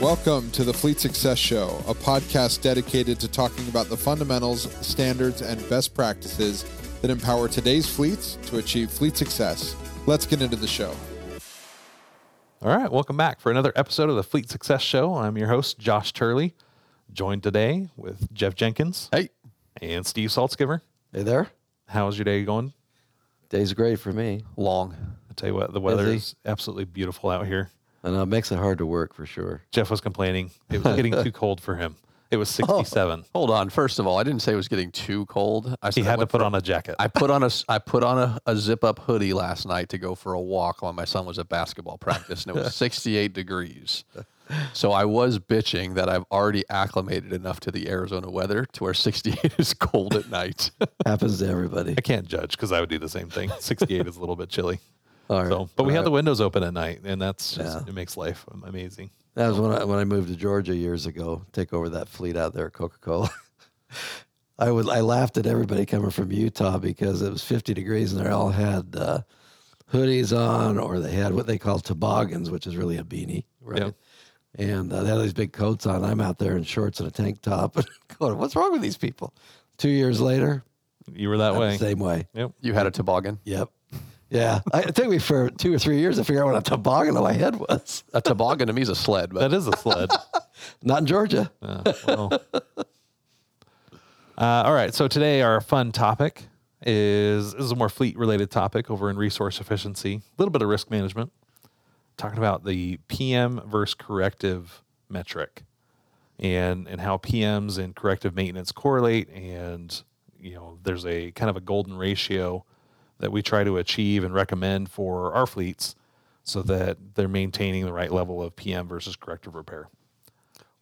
Welcome to the Fleet Success Show, a podcast dedicated to talking about the fundamentals, standards, and best practices that empower today's fleets to achieve fleet success. Let's get into the show. All right, welcome back for another episode of the Fleet Success Show. I'm your host, Josh Turley, joined today with Jeff Jenkins Hey, and Steve Saltzgiver. Hey there. How's your day going? Day's great for me. long. I tell you what, the weather Busy. is absolutely beautiful out here. I know it makes it hard to work for sure. Jeff was complaining it was getting too cold for him. It was 67. Hold on. First of all, I didn't say it was getting too cold. I He said I had to put for- on a jacket. I put on a I put on a, a zip up hoodie last night to go for a walk while my son was at basketball practice, and it was 68 degrees. So I was bitching that I've already acclimated enough to the Arizona weather to where 68 is cold at night. Happens to everybody. I can't judge because I would do the same thing. 68 is a little bit chilly. All right. So, but we have the windows open at night, and that's just, Yeah. it makes life amazing. That was when I when I moved to Georgia years ago, take over that fleet out there at Coca Cola. I would I laughed at everybody coming from Utah because it was 50 degrees and they all had uh, hoodies on, or they had what they call toboggans, which is really a beanie, right? Yeah. And uh, they had these big coats on. I'm out there in shorts and a tank top, going, "What's wrong with these people?" Two years later, You were that I'm way. the same way. Yep. you had a toboggan. Yep. Yeah. I it took me for two or three years to figure out what a toboggan on my head was. A toboggan to me is a sled, but That is a sled. Not in Georgia. Uh, well. Uh, all right. So today our fun topic is, is a more fleet related topic over in resource efficiency, a little bit of risk management, talking about the PM versus corrective metric and, and how PMs and corrective maintenance correlate. And, you know, there's a kind of a golden ratio that we try to achieve and recommend for our fleets so that they're maintaining the right level of PM versus corrective repair.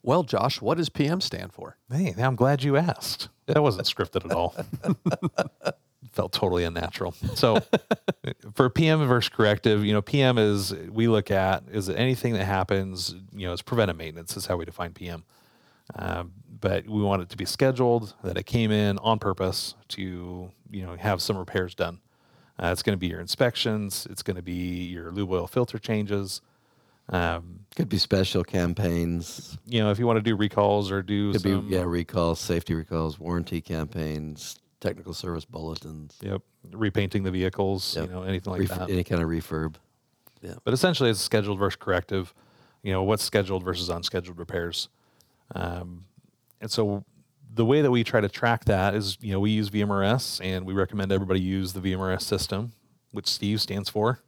well, Josh, what does PM stand for? Hey, I'm glad you asked. That wasn't scripted at all. Felt totally unnatural. So, for PM versus corrective, you know, PM is we look at is it anything that happens, you know, it's preventive maintenance is how we define PM. Um, but we want it to be scheduled, that it came in on purpose to, you know, have some repairs done. Uh, it's going to be your inspections. It's going to be your lube oil filter changes. Um, Could be special campaigns. you know, if you want to do recalls or do Could some, be yeah, recalls, safety recalls, warranty campaigns, technical service bulletins, Yep. Repainting the vehicles, Yep. you know, anything like ref- that. any kind of refurb. Yeah. But essentially, it's scheduled versus corrective. You know, what's scheduled versus unscheduled repairs. Um, and so the way that we try to track that is, you know, we use VMRS and we recommend everybody use the VMRS system, which Steve stands for,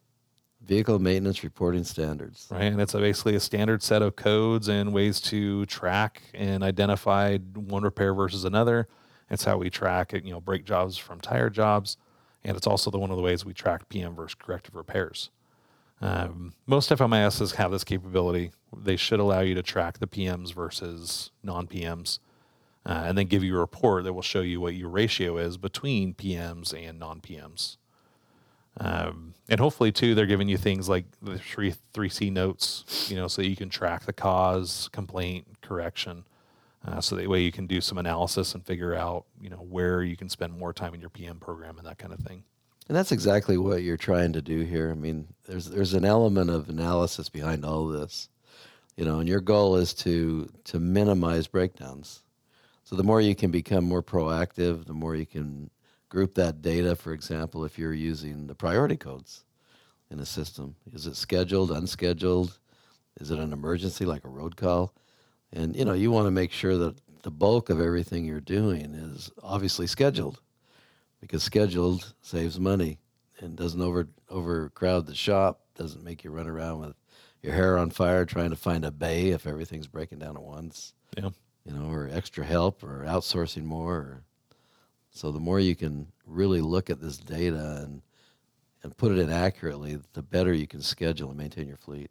Vehicle maintenance reporting standards. right? And it's a, basically a standard set of codes and ways to track and identify one repair versus another. It's how we track it, you know, brake jobs from tire jobs. And it's also the one of the ways we track PM versus corrective repairs. Um, most FMISs have this capability. They should allow you to track the PMs versus non PMs, uh, and then give you a report that will show you what your ratio is between PMs and non PMs. Um, and hopefully, too, they're giving you things like the three three C notes, you know, so you can track the cause, complaint, correction. Uh, so that way you can do some analysis and figure out, you know, where you can spend more time in your PM program and that kind of thing. And that's exactly what you're trying to do here. I mean, there's there's an element of analysis behind all this. You know, and your goal is to to minimize breakdowns. So the more you can become more proactive, the more you can group that data, for example, if you're using the priority codes in a system. Is it scheduled, unscheduled? Is it an emergency like a road call? And you know, you want to make sure that the bulk of everything you're doing is obviously scheduled because scheduled saves money and doesn't over overcrowd the shop, doesn't make you run around with your hair on fire trying to find a bay if everything's breaking down at once, Yeah. You know, or extra help or outsourcing more. Or, so the more you can really look at this data and and put it in accurately, the better you can schedule and maintain your fleet.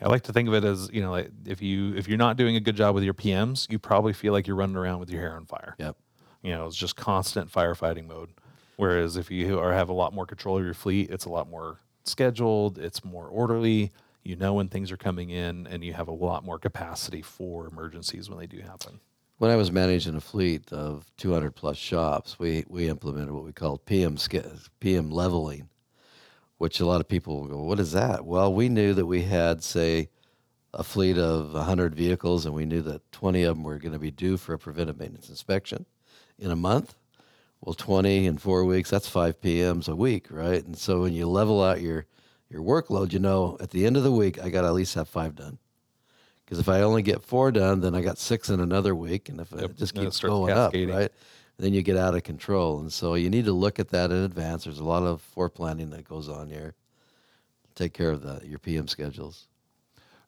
I like to think of it as you know, like if you if you're not doing a good job with your PMs, you probably feel like you're running around with your hair on fire. Yep. You know, it's just constant firefighting mode. Whereas if you are have a lot more control of your fleet, it's a lot more scheduled, it's more orderly. You know when things are coming in, and you have a lot more capacity for emergencies when they do happen. When I was managing a fleet of 200 plus shops, we, we implemented what we called PM, PM leveling, which a lot of people will go, What is that? Well, we knew that we had, say, a fleet of 100 vehicles and we knew that 20 of them were going to be due for a preventive maintenance inspection in a month, well, 20 in four weeks, that's five PMs a week, right? And so when you level out your, your workload, you know, at the end of the week, I got to at least have five done. Because if I only get four done, then I got six in another week. And if Yep, it just it keeps starts going up, right? Then you get out of control. And so you need to look at that in advance. There's a lot of foreplanning that goes on here. Take care of that, your PM schedules.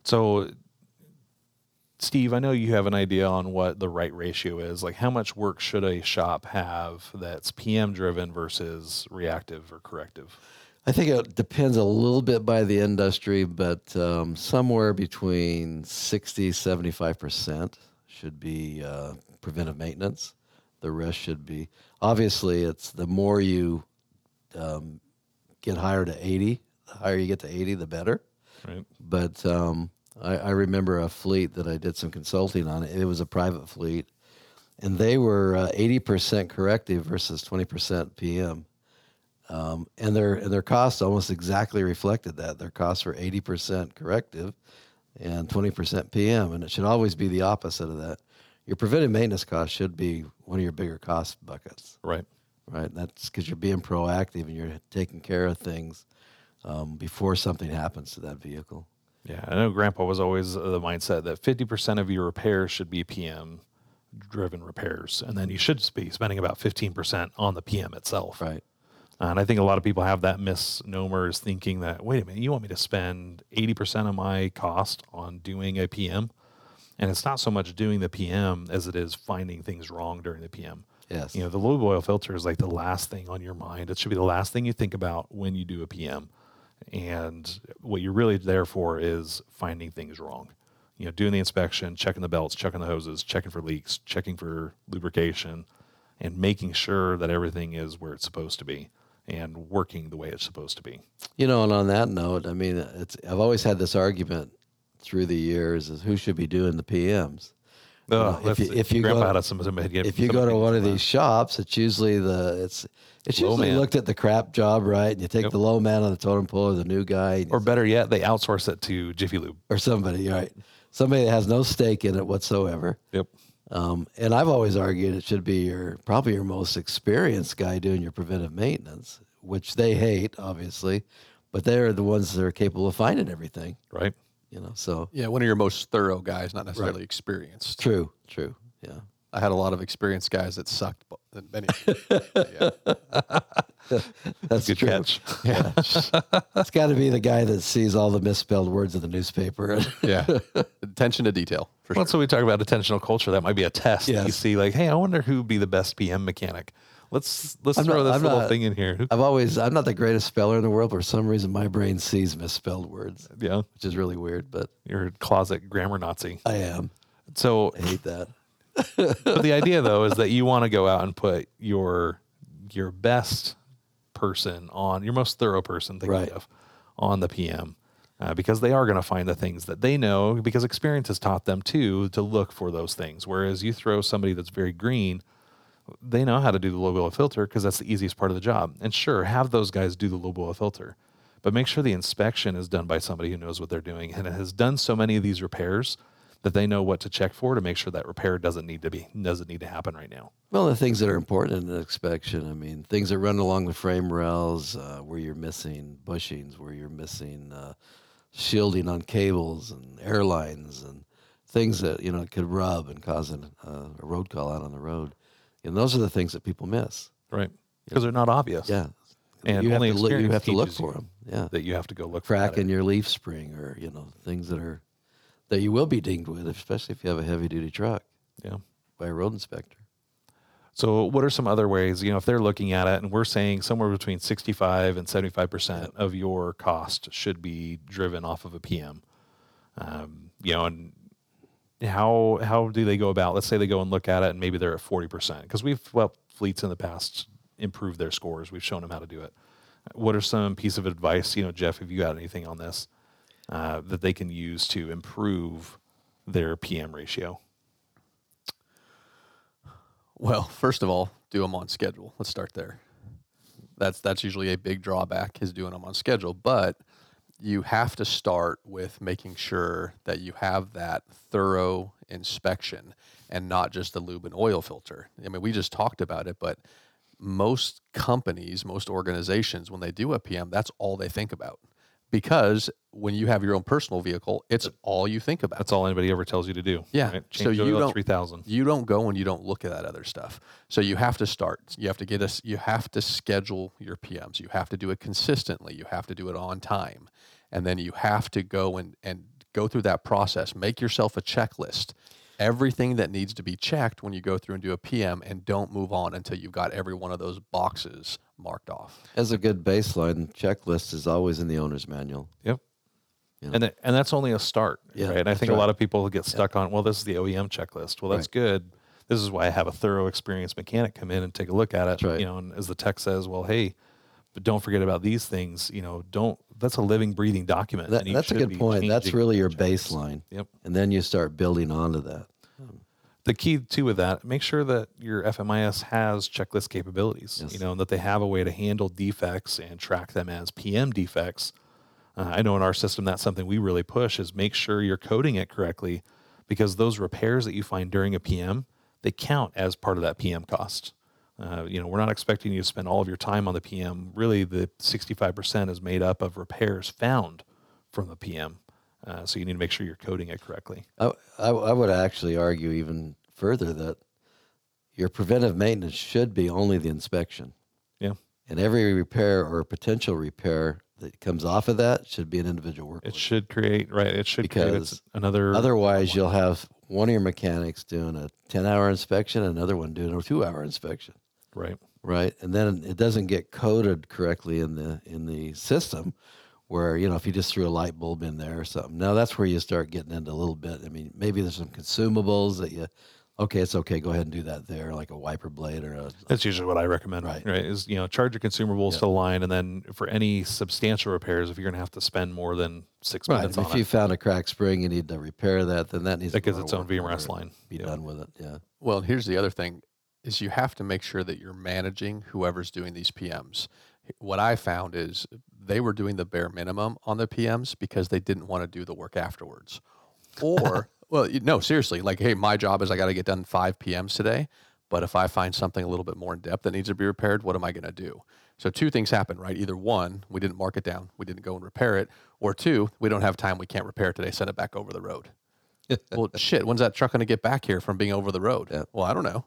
So, Steve, I know you have an idea on what the right ratio is. Like, how much work should a shop have that's PM driven versus reactive or corrective? I think it depends a little bit by the industry, but um, somewhere between 60 75% should be uh, preventive maintenance. The rest should be, obviously, it's the more you um, get higher to 80, the higher you get to 80, the better. Right. But um, I, I remember a fleet that I did some consulting on. It was a private fleet, and they were uh, 80% corrective versus 20% PM. Um, and their and their costs almost exactly reflected that. Their costs were 80% corrective and 20% PM, and it should always be the opposite of that. Your preventive maintenance cost should be one of your bigger cost buckets, Right. right? That's because you're being proactive and you're taking care of things um, before something happens to that vehicle. Yeah. I know Grandpa was always the mindset that 50% of your repairs should be PM driven repairs. And then you should be spending about 15% on the PM itself. Right. Uh, and I think a lot of people have that misnomer is thinking that, wait a minute, you want me to spend 80% of my cost on doing a PM? And it's not so much doing the PM as it is finding things wrong during the PM. Yes. You know, the lube oil filter is like the last thing on your mind. It should be the last thing you think about when you do a PM. And what you're really there for is finding things wrong. You know, doing the inspection, checking the belts, checking the hoses, checking for leaks, checking for lubrication, and making sure that everything is where it's supposed to be and working the way it's supposed to be. You know, and on that note, I mean, it's I've always had this argument through the years is who should be doing the PMs. Oh, if you- if you go- some, some, If you go to one of these shops, it's usually the it's it's Low usually man. looked at the crap job, right? And you take Yep. the low man on the totem pole or the new guy or better yet, they outsource it to Jiffy Lube. or somebody, right? Somebody that has no stake in it whatsoever. Yep. Um, and I've always argued it should be your probably your most experienced guy doing your preventive maintenance, which they hate, obviously, but they're the ones that are capable of finding everything. Right. You know, so Yeah, one of your most thorough guys, not necessarily experienced. true, true, yeah. I had a lot of experienced guys that sucked. But- Many, yeah. That's Good true. catch. yeah, It's got to be the guy that sees all the misspelled words in the newspaper. yeah. Attention to detail for Well, sure. so we talk about intentional culture. That might be a test. that You see, like, hey, I wonder who'd be the best PM mechanic. Let's let's I'm throw not- this I'm little not- thing in here. I've always, I'm not the greatest speller in the world, but for some reason my brain sees misspelled words, yeah, which is really weird, but you're a closet grammar Nazi. I am. So I hate that. But the idea though is that you want to go out and put your your best person on your most thorough person think Right. of on the PM uh, because they are going to find the things that they know because experience has taught them too to look for those things. Whereas you throw somebody that's very green, they know how to do the low oil filter because that's the easiest part of the job. And sure, have those guys do the low oil filter, but make sure the inspection is done by somebody who knows what they're doing and has done so many of these repairs that they know what to check for to make sure that repair doesn't need to be doesn't need to happen right now. Well, the things that are important in an inspection, I mean, things that run along the frame rails, uh, where you're missing bushings, where you're missing uh, shielding on cables and airlines, and things that you know could rub and cause an, uh, a road call out on the road. And those are the things that people miss. Right. Because they're not obvious. Yeah, And you have only to look. You have to look for them. Yeah, That you have to go look for crack in your leaf spring, or you know, things that are that you will be dinged with, especially if you have a heavy duty truck Yeah. by a road inspector. So, what are some other ways? You know, if they're looking at it, and we're saying somewhere between sixty-five and seventy-five percent of your cost should be driven off of a PM. Um, you know, and how how do they go about? Let's say they go and look at it, and maybe they're at forty percent because we've well fleets in the past improved their scores. We've shown them how to do it. What are some piece of advice? You know, Jeff, have you got anything on this uh, that they can use to improve their PM ratio? Well, first of all, do them on schedule. Let's start there. That's that's usually a big drawback is doing them on schedule. But you have to start with making sure that you have that thorough inspection and not just the lube and oil filter. I mean, we just talked about it, but most companies, most organizations, when they do a PM, that's all they think about. Because when you have your own personal vehicle, it's all you think about. That's all anybody ever tells you to do. Yeah. Right? So you don't- three thousand. you don't go and you don't look at that other stuff. So you have to start. You have to get us. You have to schedule your PMs. You have to do it consistently. You have to do it on time, and then you have to go and and go through that process. Make yourself a checklist. Everything that needs to be checked when you go through and do a PM, and don't move on until you've got every one of those boxes marked off. As a good baseline checklist is always in the owner's manual. Yep. Yeah. And th- and that's only a start, Yeah, right? And I that's think a lot of people get stuck on, well, this is the OEM checklist. Well, that's Right. good. This is why I have a thorough, experienced mechanic come in and take a look at it. Right. You know, and as the tech says, well, hey, but don't forget about these things. You know, don't. That's a living, breathing document. That, that's a good point. That's really your baseline. Yep. And then you start building onto that. the key too with that make sure that your fmis has checklist capabilities Yes. you know and that they have a way to handle defects and track them as pm defects uh, i know in our system that's something we really push is make sure you're coding it correctly because those repairs that you find during a pm they count as part of that pm cost uh, you know we're not expecting you to spend all of your time on the pm really the 65% is made up of repairs found from the pm uh, so you need to make sure you're coding it correctly I, I, I would actually argue even further that your preventive maintenance should be only the inspection. yeah And every repair or potential repair that comes off of that should be an individual work. It order. should create right. It should create Because another. Otherwise, you'll have one of your mechanics doing a 10 hour inspection, and another one doing a two hour inspection. Right. right and then it doesn't get coded correctly in the in the system where you know if you just threw a light bulb in there or something now that's where you start getting into a little bit i mean maybe there's some consumables that you okay it's okay go ahead and do that there like a wiper blade or a That's usually what I recommend. Right. Right. Is you know charge your consumables to the line, and then for any substantial repairs, if you're going to have to spend more than six right minutes if on you it, found a cracked spring you need to repair that then that needs that to go gives its own work VMRS line. be Yeah. done with it yeah Well, here's the other thing is you have to make sure that you're managing whoever's doing these PMs. What I found is they were doing the bare minimum on the PMs because they didn't want to do the work afterwards. Or well, no, seriously, like hey, my job is I got to get done 5 PMs today, but if I find something a little bit more in depth that needs to be repaired, what am I going to do? So two things happen, right? Either one, we didn't mark it down, we didn't go and repair it, or two, we don't have time, we can't repair it today, send it back over the road. well, shit, when's that truck going to get back here from being over the road? Yeah. Well, I don't know.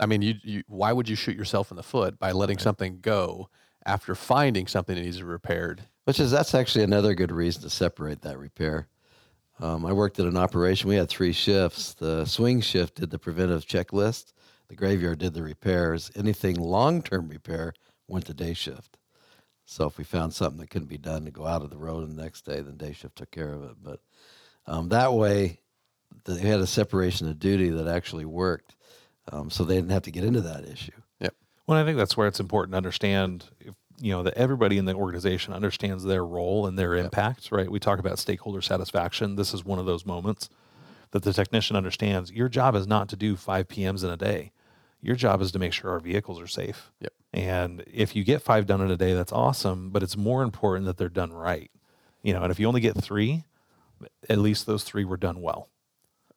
I mean, you, you why would you shoot yourself in the foot by letting something go after finding something that needs to be repaired? Which is that's actually another good reason to separate that repair. Um, I worked at an operation. We had three shifts. The swing shift did the preventive checklist. The graveyard did the repairs. Anything long-term repair went to day shift. So if we found something that couldn't be done to go out of the road the next day, then day shift took care of it. But um, that way, they had a separation of duty that actually worked, um, so they didn't have to get into that issue. Yep. Well, I think that's where it's important to understand, if, you know, that everybody in the organization understands their role and their impact, right? We talk about stakeholder satisfaction. This is one of those moments that the technician understands your job is not to do five PMs in a day. Your job is to make sure our vehicles are safe. Yep. And if you get five done in a day, that's awesome, but it's more important that they're done right. You know, and if you only get three, at least those three were done well.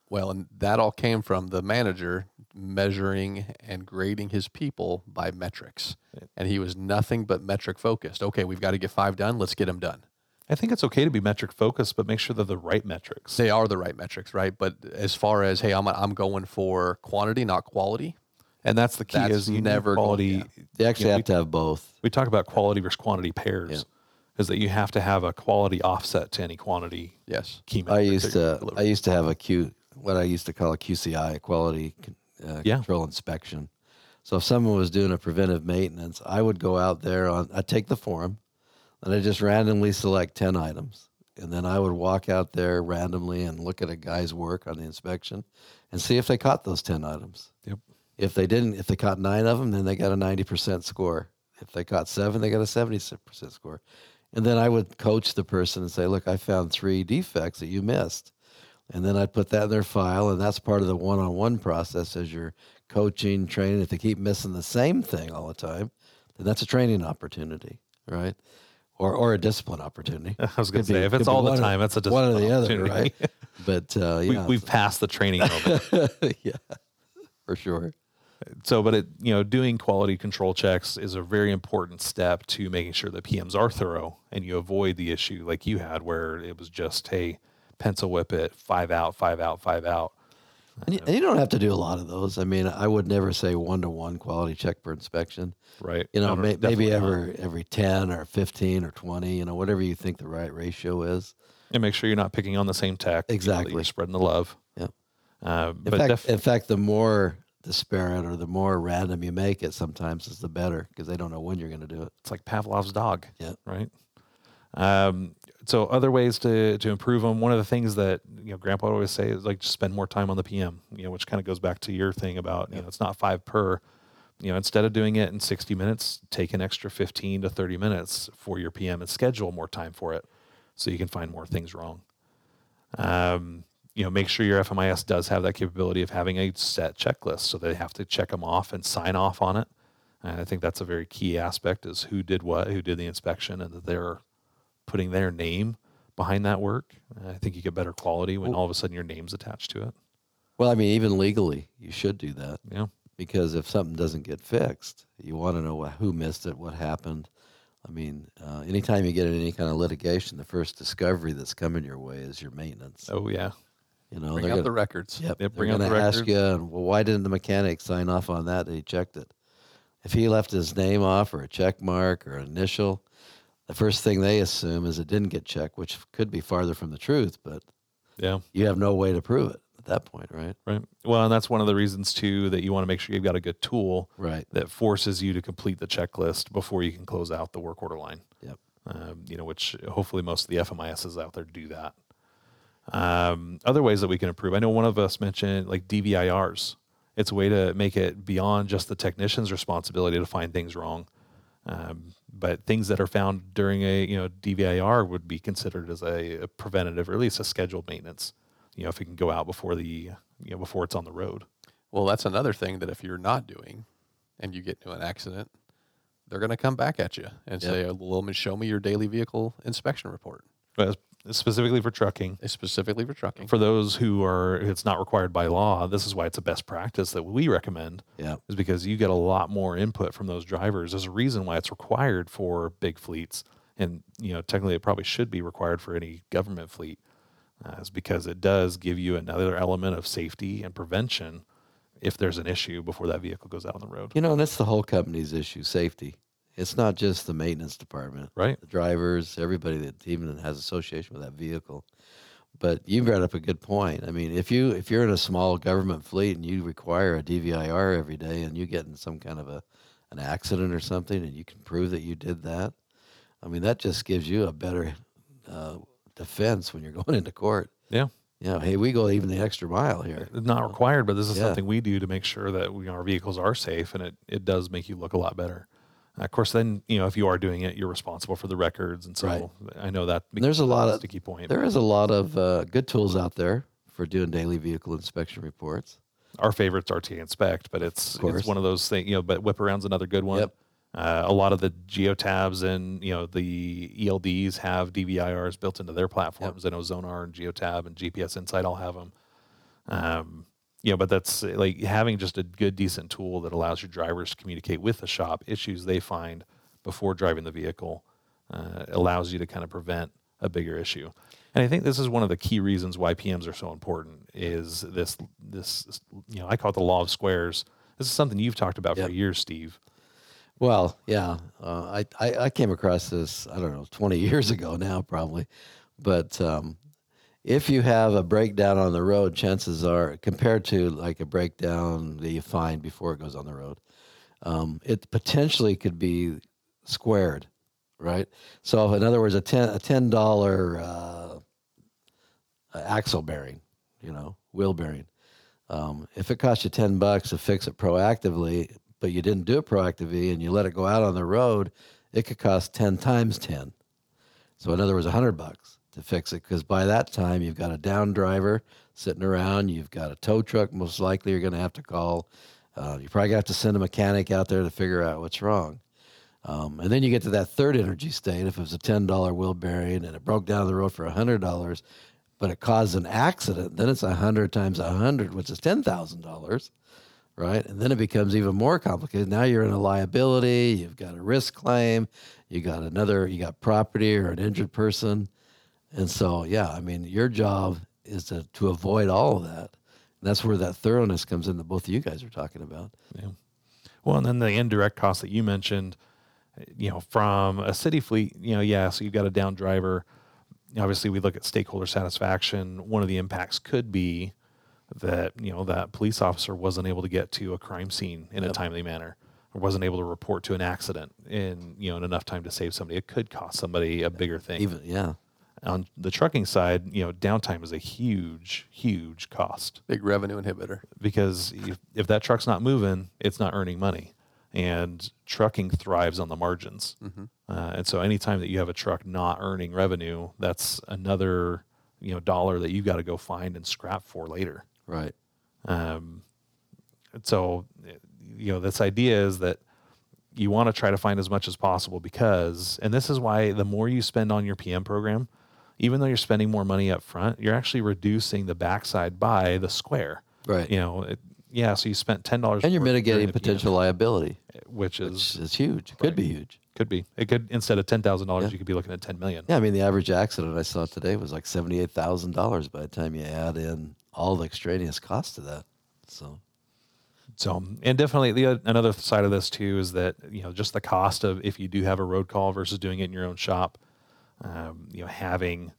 Well, and that all came from the manager measuring and grading his people by metrics. And he was nothing but metric focused. Okay, we've got to get five done. Let's get them done. I think it's okay to be metric focused, but make sure they're the right metrics. They are the right metrics, right? But as far as, hey, I'm, I'm going for quantity, not quality, And that's the key That's is you need never going- quality. yeah. They actually you know, have to have both. we, we talk about quality versus quantity pairs. Is that you have to have a quality offset to any quantity yes. key I used to delivering. I used to have a Q what I used to call a QCI, a quality con- uh, Yeah. control inspection. So if someone was doing a preventive maintenance, I would go out there on I'd take the form and I just randomly select 10 items. And then I would walk out there randomly and look at a guy's work on the inspection and see if they caught those 10 items. Yep. If they didn't, if they caught nine of them, then they got a 90% score. If they caught seven, they got a 70% score. And then I would coach the person and say, look, I found three defects that you missed. And then I'd put that in their file. And that's part of the one on one process as you're coaching, training. If they keep missing the same thing all the time, then that's a training opportunity, right? or or a discipline opportunity. I was going to be- say, if it's all the one or- time, that's a one or the discipline other, right? But uh, we, yeah, we've passed the training moment. yeah, for sure. so, but it, you know, doing quality control checks is a very important step to making sure that PMs are thorough and you avoid the issue like you had where it was just, hey, pencil whip it, five out, five out, five out. And you, and you don't have to do a lot of those. I mean, I would never say one to one quality check per inspection. Right. You know, No, no, may, maybe every every ten or fifteen or twenty. You know, whatever you think the right ratio is. And make sure you're not picking on the same tech. you know, Exactly. Spreading the love. Yeah. Uh, In but fact, def- in fact, the more disparate or the more random you make it, sometimes is the better because they don't know when you're going to do it. it's like Pavlov's dog. Yeah. Right. Um, so other ways to to improve them. One of the things that you know Grandpa would always say is like just spend more time on the PM. You know, which kind of goes back to your thing about you know it's not five per. You know, instead of doing it in 60 minutes, take an extra 15 to 30 minutes for your PM and schedule more time for it, so you can find more things wrong. Um, you know, make sure your FMIS does have that capability of having a set checklist, so they have to check them off and sign off on it. And I think that's a very key aspect is who did what, who did the inspection, and that they're putting their name behind that work. I think you get better quality when all of a sudden your name's attached to it. Well, I mean, even legally, you should do that Yeah. because if something doesn't get fixed, you want to know wh- who missed it, what happened. I mean, uh, anytime you get in any kind of litigation, the first discovery that's coming your way is your maintenance. Oh yeah. You know, Bring out gonna, the records. Yep, Yep, bring out the to ask you, and, well, why didn't the mechanic sign off on that? That he checked it. If he left his name off or a check mark or initial, the first thing they assume is it didn't get checked, which could be farther from the truth, but Yeah. you have no way to prove it at that point, right? Right. Well, and that's one of the reasons too that you want to make sure you've got a good tool Right. that forces you to complete the checklist before you can close out the work order line. Yep. Um, you know, which hopefully most of the FMISs out there do that. Um, other ways that we can improve. I know one of us mentioned like DVIRs. It's a way to make it beyond just the technician's responsibility to find things wrong. Um, but things that are found during a you know DVIR would be considered as a, a preventative or at least a scheduled maintenance. You know, if it can go out before the you know before it's on the road. Well, that's another thing that if you're not doing and you get into an accident, they're going to come back at you and Yep. say, well, show me your daily vehicle inspection report. But specifically for trucking, specifically for trucking. for those who are it's not required by law this is why it's a best practice that we recommend Yeah. is because you get a lot more input from those drivers there's a reason why it's required for big fleets and you know technically it probably should be required for any government fleet uh, is because it does give you another element of safety and prevention if there's an issue before that vehicle goes out on the road You know, and that's the whole company's issue safety. It's not just the maintenance department, right the drivers, everybody that even has association with that vehicle. But you brought up a good point. I mean, if you if you're in a small government fleet and you require a DVIR every day and you get in some kind of a an accident or something and you can prove that you did that, I mean that just gives you a better uh, defense when you're going into court. yeah You know, hey, we go even the extra mile here. it's not required but this is Yeah. something we do to make sure that we, our vehicles are safe and it, it does make you look a lot better of course then you know if you are doing it you're responsible for the records and so Right. i know that There's a lot of- sticky point There is a lot of uh, good tools out there for doing daily vehicle inspection reports. our favorite's RTA Inspect, but it's it's one of those things, you know. But Whip Around's another good one. Yep. Uh, a lot of the geotabs and you know the ELDs have DVIRs built into their platforms. I know Zonar and Geotab and GPS Insight all have them. Um, you know, but that's uh, like having just a good, decent tool that allows your drivers to communicate with the shop issues they find before driving the vehicle uh, allows you to kind of prevent a bigger issue. And I think this is one of the key reasons why PMs are so important. Is this this you know I call it the law of squares. This is something you've talked about Yep. for years, Steve. Well, yeah, uh, I, I I came across this I don't know twenty years ago now probably, but um, if you have a breakdown on the road, chances are compared to like a breakdown that you find before it goes on the road, um, it potentially could be squared, right? So in other words, a ten a ten dollar uh, axle bearing, you know, wheel bearing. Um, if it costs you ten bucks to fix it proactively, but you didn't do it proactively and you let it go out on the road, it could cost ten times ten. So in other words, a hundred bucks to fix it because by that time you've got a down driver sitting around, you've got a tow truck. Most likely you're going to have to call. Uh, you probably have to send a mechanic out there to figure out what's wrong. Um, and then you get to that third energy state. If it was a ten dollar wheel bearing and it broke down the road for hundred dollars, but it caused an accident, then it's a hundred times a hundred, which is ten thousand dollars, right? And then it becomes even more complicated. Now you're in a liability. You've got a risk claim. You got another. You got property or an injured person, and so yeah, I mean, your job is to to avoid all of that. And that's where that thoroughness comes in that both of you guys are talking about. Yeah. Well, and then the indirect costs that you mentioned, you know, from a city fleet, you know, yeah, so you've got a down driver. Obviously, we look at stakeholder satisfaction. One of the impacts could be that, you know, that police officer wasn't able to get to a crime scene in a timely manner or wasn't able to report to an accident in, you know, in enough time to save somebody. It could cost somebody a bigger thing. Even yeah, On the trucking side, you know, downtime is a huge, huge cost Big revenue inhibitor. because if, if that truck's not moving, it's not earning money. And trucking thrives on the margins. Uh, and so anytime that you have a truck not earning revenue, that's another you know dollar that you've got to go find and scrap for later. right. Um, so you know this idea is that you want to try to find as much as possible because, and this is why the more you spend on your PM program, even though you're spending more money up front, you're actually reducing the backside by the square. Right. You know, it, yeah. So you spent ten dollars, And you're mitigating potential liability, which is which is huge. It Could be huge. could be it could instead of ten thousand dollars, you could be looking at ten million. Yeah, I mean the average accident I saw today was like seventy eight thousand dollars by the time you add in all the extraneous costs to that. So So, um, and definitely the another side of this too is that you know just the cost of if you do have a road call versus doing it in your own shop. Um, you know, having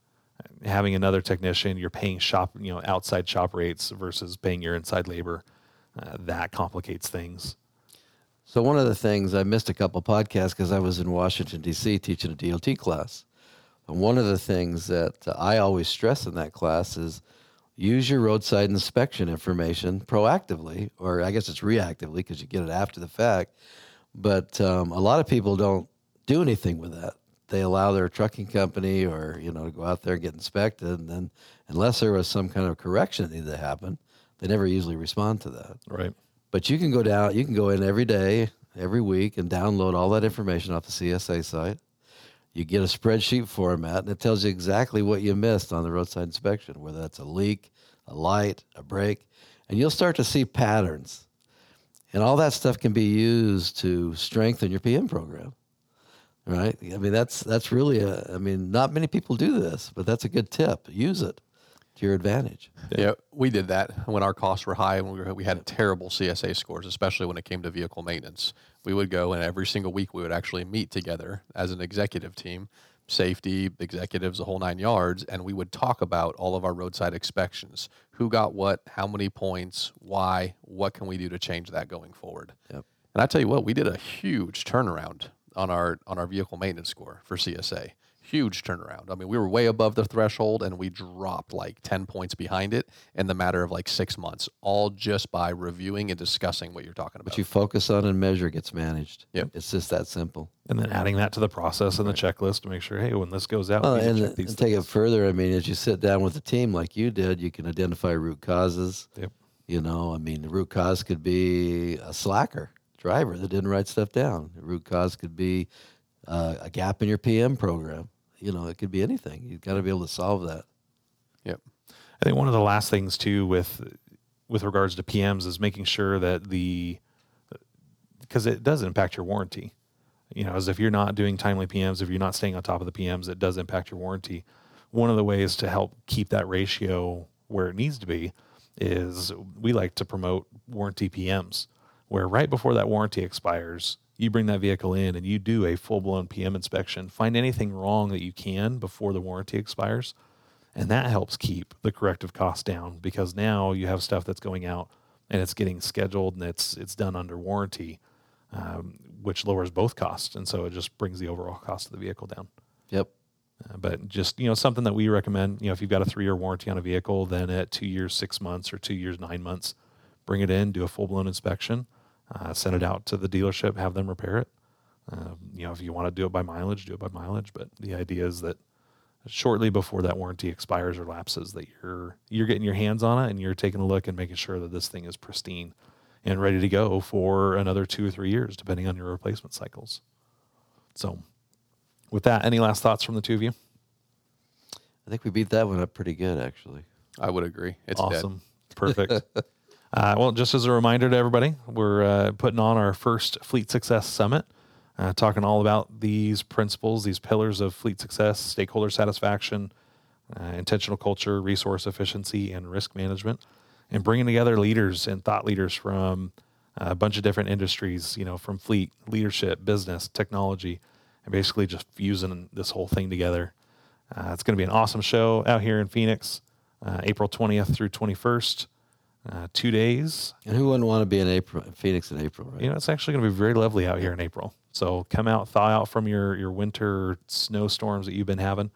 having another technician, you're paying shop you know outside shop rates versus paying your inside labor. Uh, that complicates things. So one of the things I missed a couple podcasts because I was in Washington D.C. teaching a DOT class, and one of the things that I always stress in that class is use your roadside inspection information proactively, or I guess it's reactively because you get it after the fact. But um, a lot of people don't do anything with that. They allow their trucking company or you know to go out there and get inspected, and then unless there was some kind of correction that needed to happen, they never usually respond to that. Right. But you can go down, you can go in every day, every week, and download all that information off the CSA site. You get a spreadsheet format, and it tells you exactly what you missed on the roadside inspection, whether that's a leak, a light, a brake, and you'll start to see patterns. And all that stuff can be used to strengthen your PM program. Right? I mean, that's that's really a. I mean, not many people do this, but that's a good tip. Use it to your advantage. Yeah. we did that when our costs were high and we, were, we had terrible CSA scores, especially when it came to vehicle maintenance. We would go and every single week we would actually meet together as an executive team, safety, executives, the whole nine yards, and we would talk about all of our roadside inspections. Who got what, how many points, why, what can we do to change that going forward? Yep. And I tell you what, we did a huge turnaround on our on our vehicle maintenance score for CSA. Huge turnaround. I mean, we were way above the threshold and we dropped like 10 points behind it in the matter of like 6 months, all just by reviewing and discussing what you're talking about. What you focus on and measure gets managed. Yep. It's just that simple. And then adding that to the process and the checklist to make sure, hey, when this goes out, Well, we and, check and these take it further. I mean, as you sit down with the team like you did, you can identify root causes. Yep. You know, I mean, the root cause could be a slacker driver that didn't write stuff down. The root cause could be uh, a gap in your PM program. You know, it could be anything. You've got to be able to solve that. Yep. I think one of the last things too with with regards to PMs is making sure that the because it does impact your warranty. You know, as if you're not doing timely PMs, if you're not staying on top of the PMs, it does impact your warranty. One of the ways to help keep that ratio where it needs to be is we like to promote warranty PMs, where right before that warranty expires, you bring that vehicle in and you do a full blown PM inspection, find anything wrong that you can before the warranty expires. And that helps keep the corrective costs down because now you have stuff that's going out and it's getting scheduled and it's it's done under warranty, um, which lowers both costs. And so it just brings the overall cost of the vehicle down. Yep. Uh, but just you know something that we recommend you know if you've got a three year warranty on a vehicle then at two years six months or two years nine months bring it in do a full blown inspection uh, send it out to the dealership have them repair it um, you know if you want to do it by mileage do it by mileage but the idea is that shortly before that warranty expires or lapses that you're you're getting your hands on it and you're taking a look and making sure that this thing is pristine and ready to go for another two or three years depending on your replacement cycles So, with that, any last thoughts from the two of you? I think we beat that one up pretty good, actually. I would agree. It's awesome. Perfect. uh, well, just as a reminder to everybody, we're uh, putting on our first Fleet Success Summit, uh, talking all about these principles, these pillars of fleet success, stakeholder satisfaction, uh, intentional culture, resource efficiency, and risk management, and bringing together leaders and thought leaders from a bunch of different industries, you know, from fleet, leadership, business, technology, and basically just fusing this whole thing together. Uh, it's going to be an awesome show out here in Phoenix, uh, April 20th through 21st, uh, two days. And who wouldn't want to be in April, Phoenix in April, right? You know, it's actually going to be very lovely out here in April. So come out, thaw out from your, your winter snowstorms that you've been having.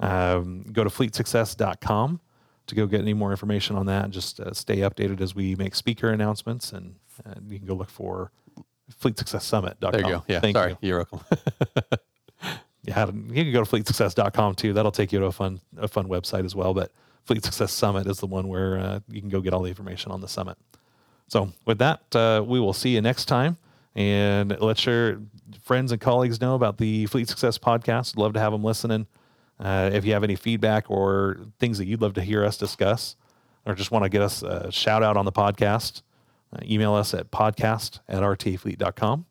Um, go to fleetsuccess.com to go get any more information on that just uh, stay updated as we make speaker announcements. And uh, you can go look for fleetsuccesssummit.com. There you go. Yeah. Thank sorry. you. You're welcome. Yeah, you can go to fleetsuccess.com too. That'll take you to a fun a fun website as well. But Fleet Success Summit is the one where uh, you can go get all the information on the summit. So with that, uh, we will see you next time, and let your friends and colleagues know about the Fleet Success podcast. Love to have them listening. Uh, if you have any feedback or things that you'd love to hear us discuss, or just want to get us a shout out on the podcast, uh, email us at podcast at rtafleet.com.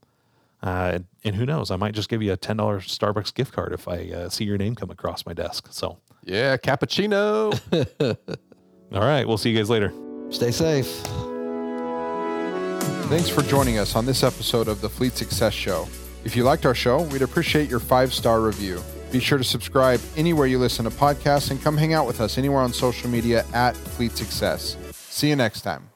Uh, and, and who knows, I might just give you a $10 Starbucks gift card if I uh, see your name come across my desk. So, yeah. Cappuccino. all right, we'll see you guys later. Stay safe. Thanks for joining us on this episode of the Fleet Success Show. If you liked our show, we'd appreciate your five star review. Be sure to subscribe anywhere you listen to podcasts and come hang out with us anywhere on social media at Fleet Success. See you next time.